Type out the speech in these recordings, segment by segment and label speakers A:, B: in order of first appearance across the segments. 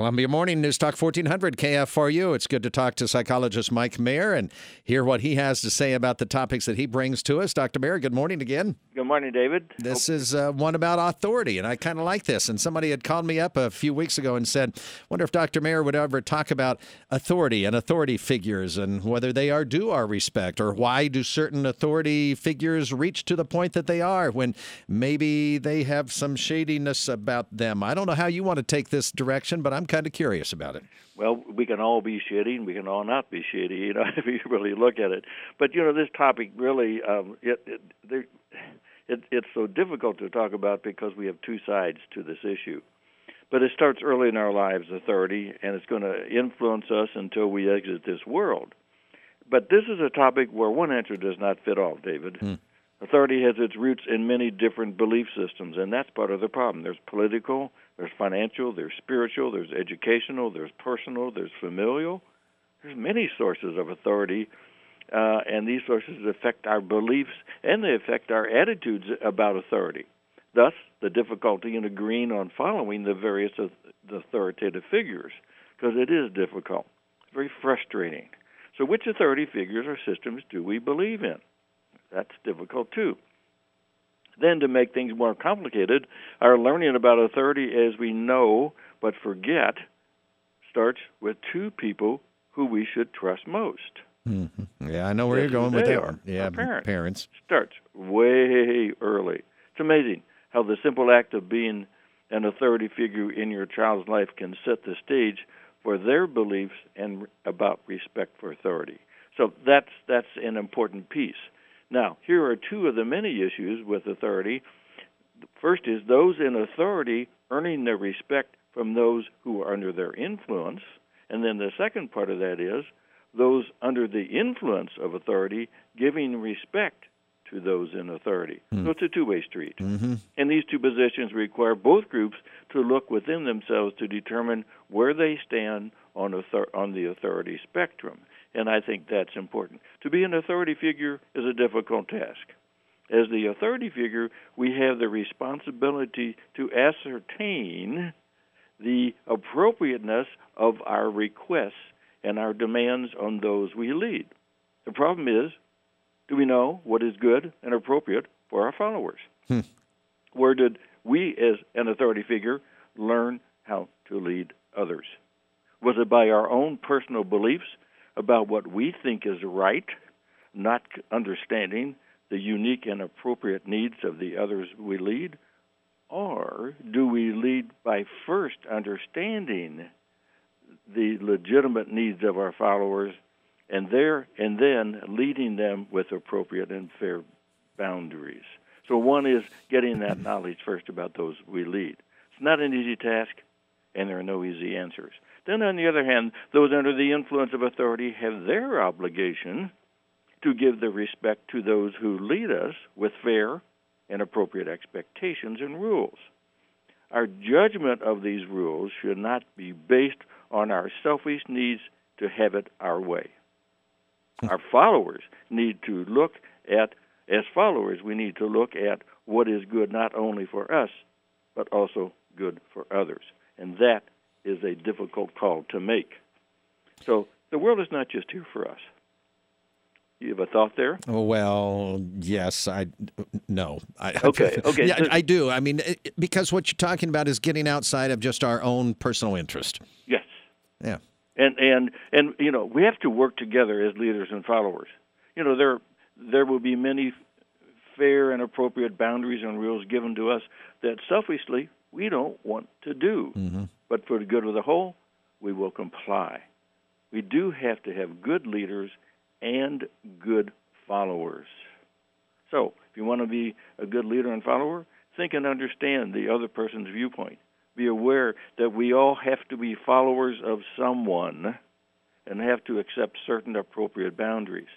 A: Columbia Morning News Talk 1400 KFRU. It's good to talk to psychologist Mike Mayer and hear what he has to say about the topics that he brings to us. Dr. Mayer, good morning again.
B: Good morning, David.
A: This is uh, one about authority, and I kind of like this. And somebody had called me up a few weeks ago and said, "Wonder if Dr. Mayer would ever talk about authority and authority figures and whether they are due our respect, or why do certain authority figures reach to the point that they are when maybe they have some shadiness about them." I don't know how you want to take this direction, but I'm kind of curious about it.
B: Well, we can all be shitty, and we can all not be shitty. You know, if you really look at it. But you know, this topic really, um, it, it, there, it, it's so difficult to talk about because we have two sides to this issue. But it starts early in our lives, authority, and it's going to influence us until we exit this world. But this is a topic where one answer does not fit all, David. Hmm. Authority has its roots in many different belief systems, and that's part of the problem. There's political, there's financial, there's spiritual, there's educational, there's personal, there's familial. There's many sources of authority, uh, and these sources affect our beliefs and they affect our attitudes about authority. Thus, the difficulty in agreeing on following the various authoritative figures, because it is difficult, it's very frustrating. So, which authority figures or systems do we believe in? That's difficult too. Then, to make things more complicated, our learning about authority as we know but forget starts with two people who we should trust most.
A: Mm-hmm. Yeah, I know where you're going with that. Yeah,
B: parents.
A: parents.
B: Starts way early. It's amazing how the simple act of being an authority figure in your child's life can set the stage for their beliefs and about respect for authority. So that's that's an important piece. Now, here are two of the many issues with authority. First is those in authority earning their respect from those who are under their influence. And then the second part of that is those under the influence of authority giving respect to those in authority. Mm. So it's a two way street. Mm-hmm. And these two positions require both groups to look within themselves to determine where they stand on, author- on the authority spectrum and I think that's important. To be an authority figure is a difficult task. As the authority figure, we have the responsibility to ascertain the appropriateness of our requests and our demands on those we lead. The problem is, do we know what is good and appropriate for our followers? Hmm. Where did we, as an authority figure, learn how to lead others? Was it by our own personal beliefs about what we think is right, not understanding the unique and appropriate needs of the others we lead? Or do we lead by first understanding the legitimate needs of our followers and there and then leading them with appropriate and fair boundaries? So one is getting that knowledge first about those we lead. It's not an easy task and there are no easy answers. Then, on the other hand, those under the influence of authority have their obligation to give the respect to those who lead us with fair and appropriate expectations and rules. Our judgment of these rules should not be based on our selfish needs to have it our way. Hmm. Our followers need to look at, as followers, we need to look at what is good not only for us, but also good for others. And that is a difficult call to make. So the world is not just here for us. You have a thought there?
A: Well, yes, I no. I,
B: okay, okay.
A: Yeah, I do. I mean, because what you're talking about is getting outside of just our own personal interest.
B: Yes.
A: Yeah.
B: And and and you know, we have to work together as leaders and followers. You know, there there will be many fair and appropriate boundaries and rules given to us that selfishly we don't want to do. Mm-hmm. But for the good of the whole, we will comply. We do have to have good leaders and good followers. So, if you want to be a good leader and follower, think and understand the other person's viewpoint. Be aware that we all have to be followers of someone and have to accept certain appropriate boundaries.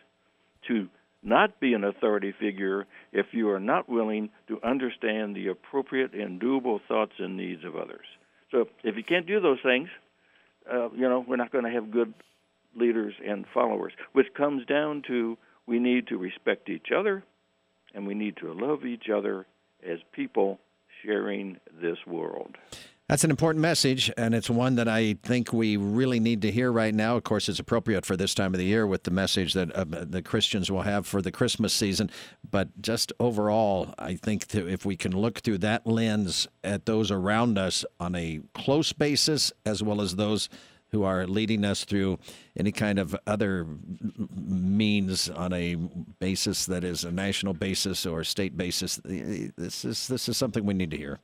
B: To not be an authority figure if you are not willing to understand the appropriate and doable thoughts and needs of others. So if you can't do those things, uh, you know, we're not going to have good leaders and followers, which comes down to we need to respect each other and we need to love each other as people sharing this world.
A: That's an important message, and it's one that I think we really need to hear right now. Of course, it's appropriate for this time of the year with the message that uh, the Christians will have for the Christmas season. But just overall, I think that if we can look through that lens at those around us on a close basis, as well as those who are leading us through any kind of other means on a basis that is a national basis or state basis, this is this is something we need to hear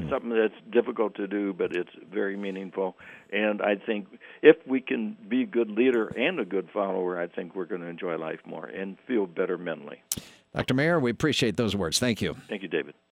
B: and mm-hmm. something that's difficult to do, but it's very meaningful. And I think if we can be a good leader and a good follower, I think we're going to enjoy life more and feel better mentally.
A: Dr. Mayer, we appreciate those words. Thank you.
B: Thank you, David.